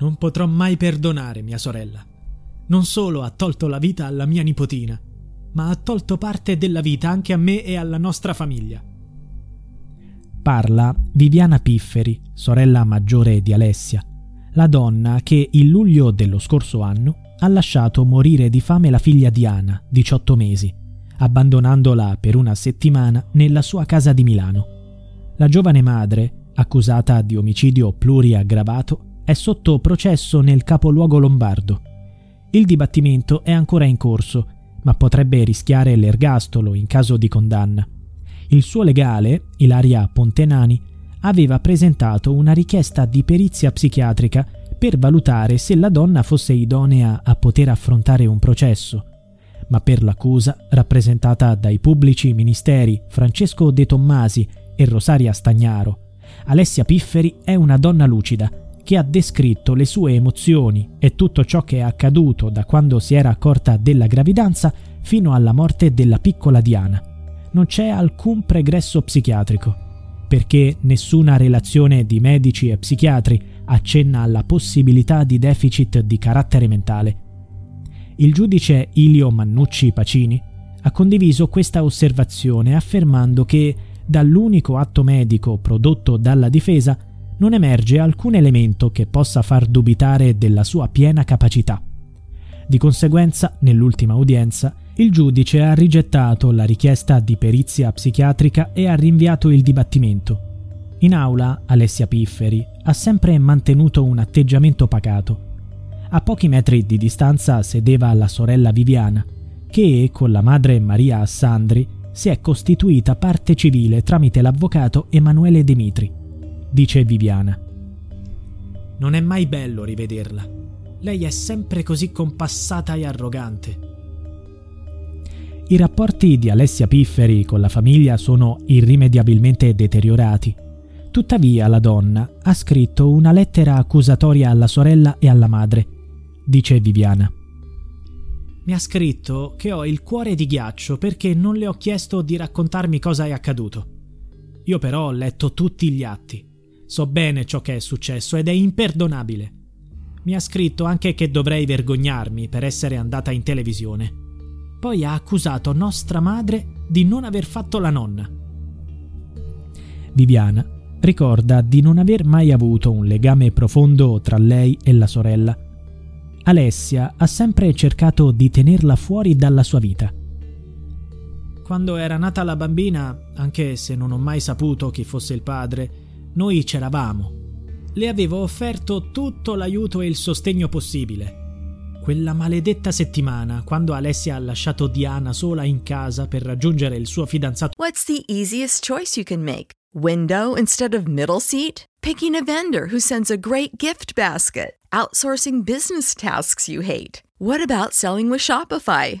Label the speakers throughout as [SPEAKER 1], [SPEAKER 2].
[SPEAKER 1] Non potrò mai perdonare mia sorella. Non solo ha tolto la vita alla mia nipotina, ma ha tolto parte della vita anche a me e alla nostra famiglia.
[SPEAKER 2] Parla Viviana Pifferi, sorella maggiore di Alessia, la donna che il luglio dello scorso anno ha lasciato morire di fame la figlia Diana, 18 mesi, abbandonandola per una settimana nella sua casa di Milano. La giovane madre, accusata di omicidio pluriaggravato, è sotto processo nel capoluogo lombardo. Il dibattimento è ancora in corso, ma potrebbe rischiare l'ergastolo in caso di condanna. Il suo legale, Ilaria Pontenani, aveva presentato una richiesta di perizia psichiatrica per valutare se la donna fosse idonea a poter affrontare un processo. Ma per l'accusa, rappresentata dai pubblici ministeri Francesco De Tommasi e Rosaria Stagnaro, Alessia Pifferi è una donna lucida che ha descritto le sue emozioni e tutto ciò che è accaduto da quando si era accorta della gravidanza fino alla morte della piccola Diana. Non c'è alcun pregresso psichiatrico, perché nessuna relazione di medici e psichiatri accenna alla possibilità di deficit di carattere mentale. Il giudice Ilio Mannucci Pacini ha condiviso questa osservazione affermando che dall'unico atto medico prodotto dalla difesa non emerge alcun elemento che possa far dubitare della sua piena capacità. Di conseguenza, nell'ultima udienza, il giudice ha rigettato la richiesta di perizia psichiatrica e ha rinviato il dibattimento. In aula, Alessia Pifferi ha sempre mantenuto un atteggiamento pacato. A pochi metri di distanza sedeva la sorella Viviana, che, con la madre Maria Assandri, si è costituita parte civile tramite l'avvocato Emanuele Dimitri dice Viviana.
[SPEAKER 1] Non è mai bello rivederla. Lei è sempre così compassata e arrogante.
[SPEAKER 2] I rapporti di Alessia Pifferi con la famiglia sono irrimediabilmente deteriorati. Tuttavia la donna ha scritto una lettera accusatoria alla sorella e alla madre, dice Viviana.
[SPEAKER 1] Mi ha scritto che ho il cuore di ghiaccio perché non le ho chiesto di raccontarmi cosa è accaduto. Io però ho letto tutti gli atti So bene ciò che è successo ed è imperdonabile. Mi ha scritto anche che dovrei vergognarmi per essere andata in televisione. Poi ha accusato nostra madre di non aver fatto la nonna.
[SPEAKER 2] Viviana ricorda di non aver mai avuto un legame profondo tra lei e la sorella. Alessia ha sempre cercato di tenerla fuori dalla sua vita.
[SPEAKER 1] Quando era nata la bambina, anche se non ho mai saputo chi fosse il padre, noi c'eravamo. Le avevo offerto tutto l'aiuto e il sostegno possibile. Quella maledetta settimana, quando Alessia ha lasciato Diana sola in casa per raggiungere il suo fidanzato.
[SPEAKER 3] What's the easiest choice you can make? Window instead of middle seat? Picking a vendor who sends a great gift basket? Outsourcing business tasks you hate? What about selling with Shopify?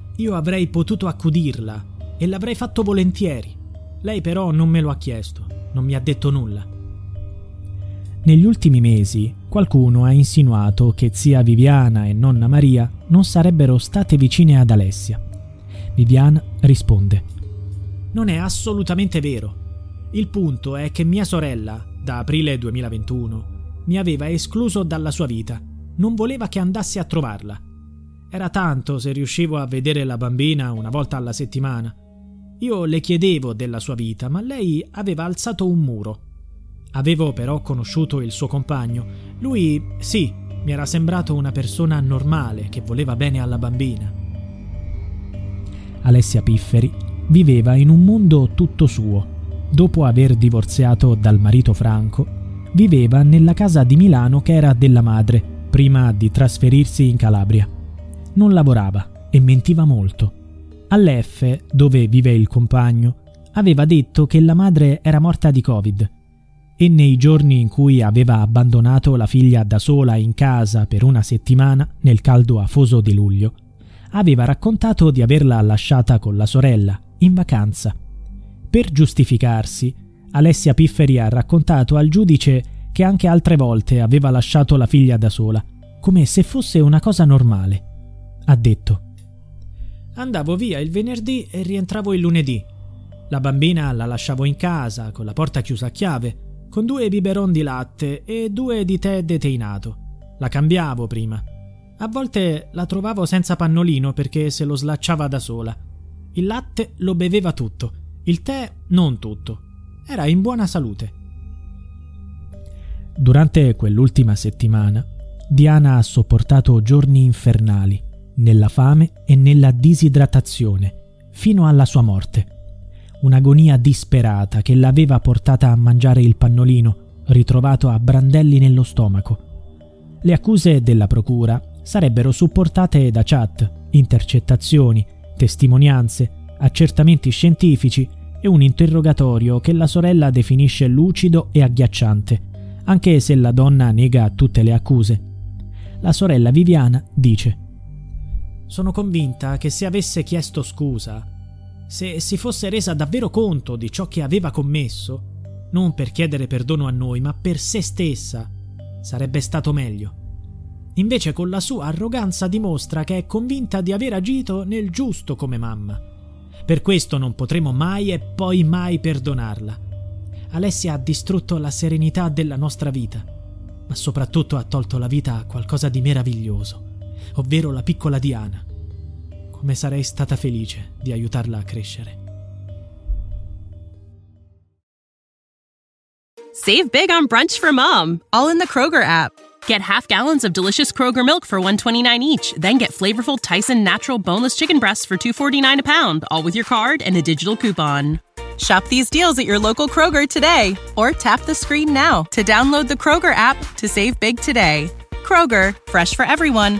[SPEAKER 1] io avrei potuto accudirla e l'avrei fatto volentieri. Lei però non me lo ha chiesto, non mi ha detto nulla.
[SPEAKER 2] Negli ultimi mesi qualcuno ha insinuato che zia Viviana e nonna Maria non sarebbero state vicine ad Alessia. Viviana risponde:
[SPEAKER 1] Non è assolutamente vero. Il punto è che mia sorella, da aprile 2021, mi aveva escluso dalla sua vita. Non voleva che andassi a trovarla. Era tanto se riuscivo a vedere la bambina una volta alla settimana. Io le chiedevo della sua vita, ma lei aveva alzato un muro. Avevo però conosciuto il suo compagno. Lui, sì, mi era sembrato una persona normale che voleva bene alla bambina.
[SPEAKER 2] Alessia Pifferi viveva in un mondo tutto suo. Dopo aver divorziato dal marito Franco, viveva nella casa di Milano che era della madre, prima di trasferirsi in Calabria. Non lavorava e mentiva molto. All'F, dove vive il compagno, aveva detto che la madre era morta di Covid e nei giorni in cui aveva abbandonato la figlia da sola in casa per una settimana nel caldo afoso di luglio, aveva raccontato di averla lasciata con la sorella, in vacanza. Per giustificarsi, Alessia Pifferi ha raccontato al giudice che anche altre volte aveva lasciato la figlia da sola, come se fosse una cosa normale. Ha detto
[SPEAKER 1] Andavo via il venerdì e rientravo il lunedì. La bambina la lasciavo in casa, con la porta chiusa a chiave, con due biberon di latte e due di tè deteinato. La cambiavo prima. A volte la trovavo senza pannolino perché se lo slacciava da sola. Il latte lo beveva tutto, il tè non tutto. Era in buona salute.
[SPEAKER 2] Durante quell'ultima settimana, Diana ha sopportato giorni infernali, nella fame e nella disidratazione, fino alla sua morte un'agonia disperata che l'aveva portata a mangiare il pannolino, ritrovato a brandelli nello stomaco. Le accuse della procura sarebbero supportate da chat, intercettazioni, testimonianze, accertamenti scientifici e un interrogatorio che la sorella definisce lucido e agghiacciante, anche se la donna nega tutte le accuse. La sorella Viviana dice
[SPEAKER 1] Sono convinta che se avesse chiesto scusa se si fosse resa davvero conto di ciò che aveva commesso, non per chiedere perdono a noi, ma per se stessa, sarebbe stato meglio. Invece con la sua arroganza dimostra che è convinta di aver agito nel giusto come mamma. Per questo non potremo mai e poi mai perdonarla. Alessia ha distrutto la serenità della nostra vita, ma soprattutto ha tolto la vita a qualcosa di meraviglioso, ovvero la piccola Diana come sarei stata felice di aiutarla a crescere.
[SPEAKER 4] Save big on brunch for mom, all in the Kroger app. Get half gallons of delicious Kroger milk for 129 each, then get flavorful Tyson natural boneless chicken breasts for 249 a pound, all with your card and a digital coupon. Shop these deals at your local Kroger today or tap the screen now to download the Kroger app to save big today. Kroger, fresh for everyone.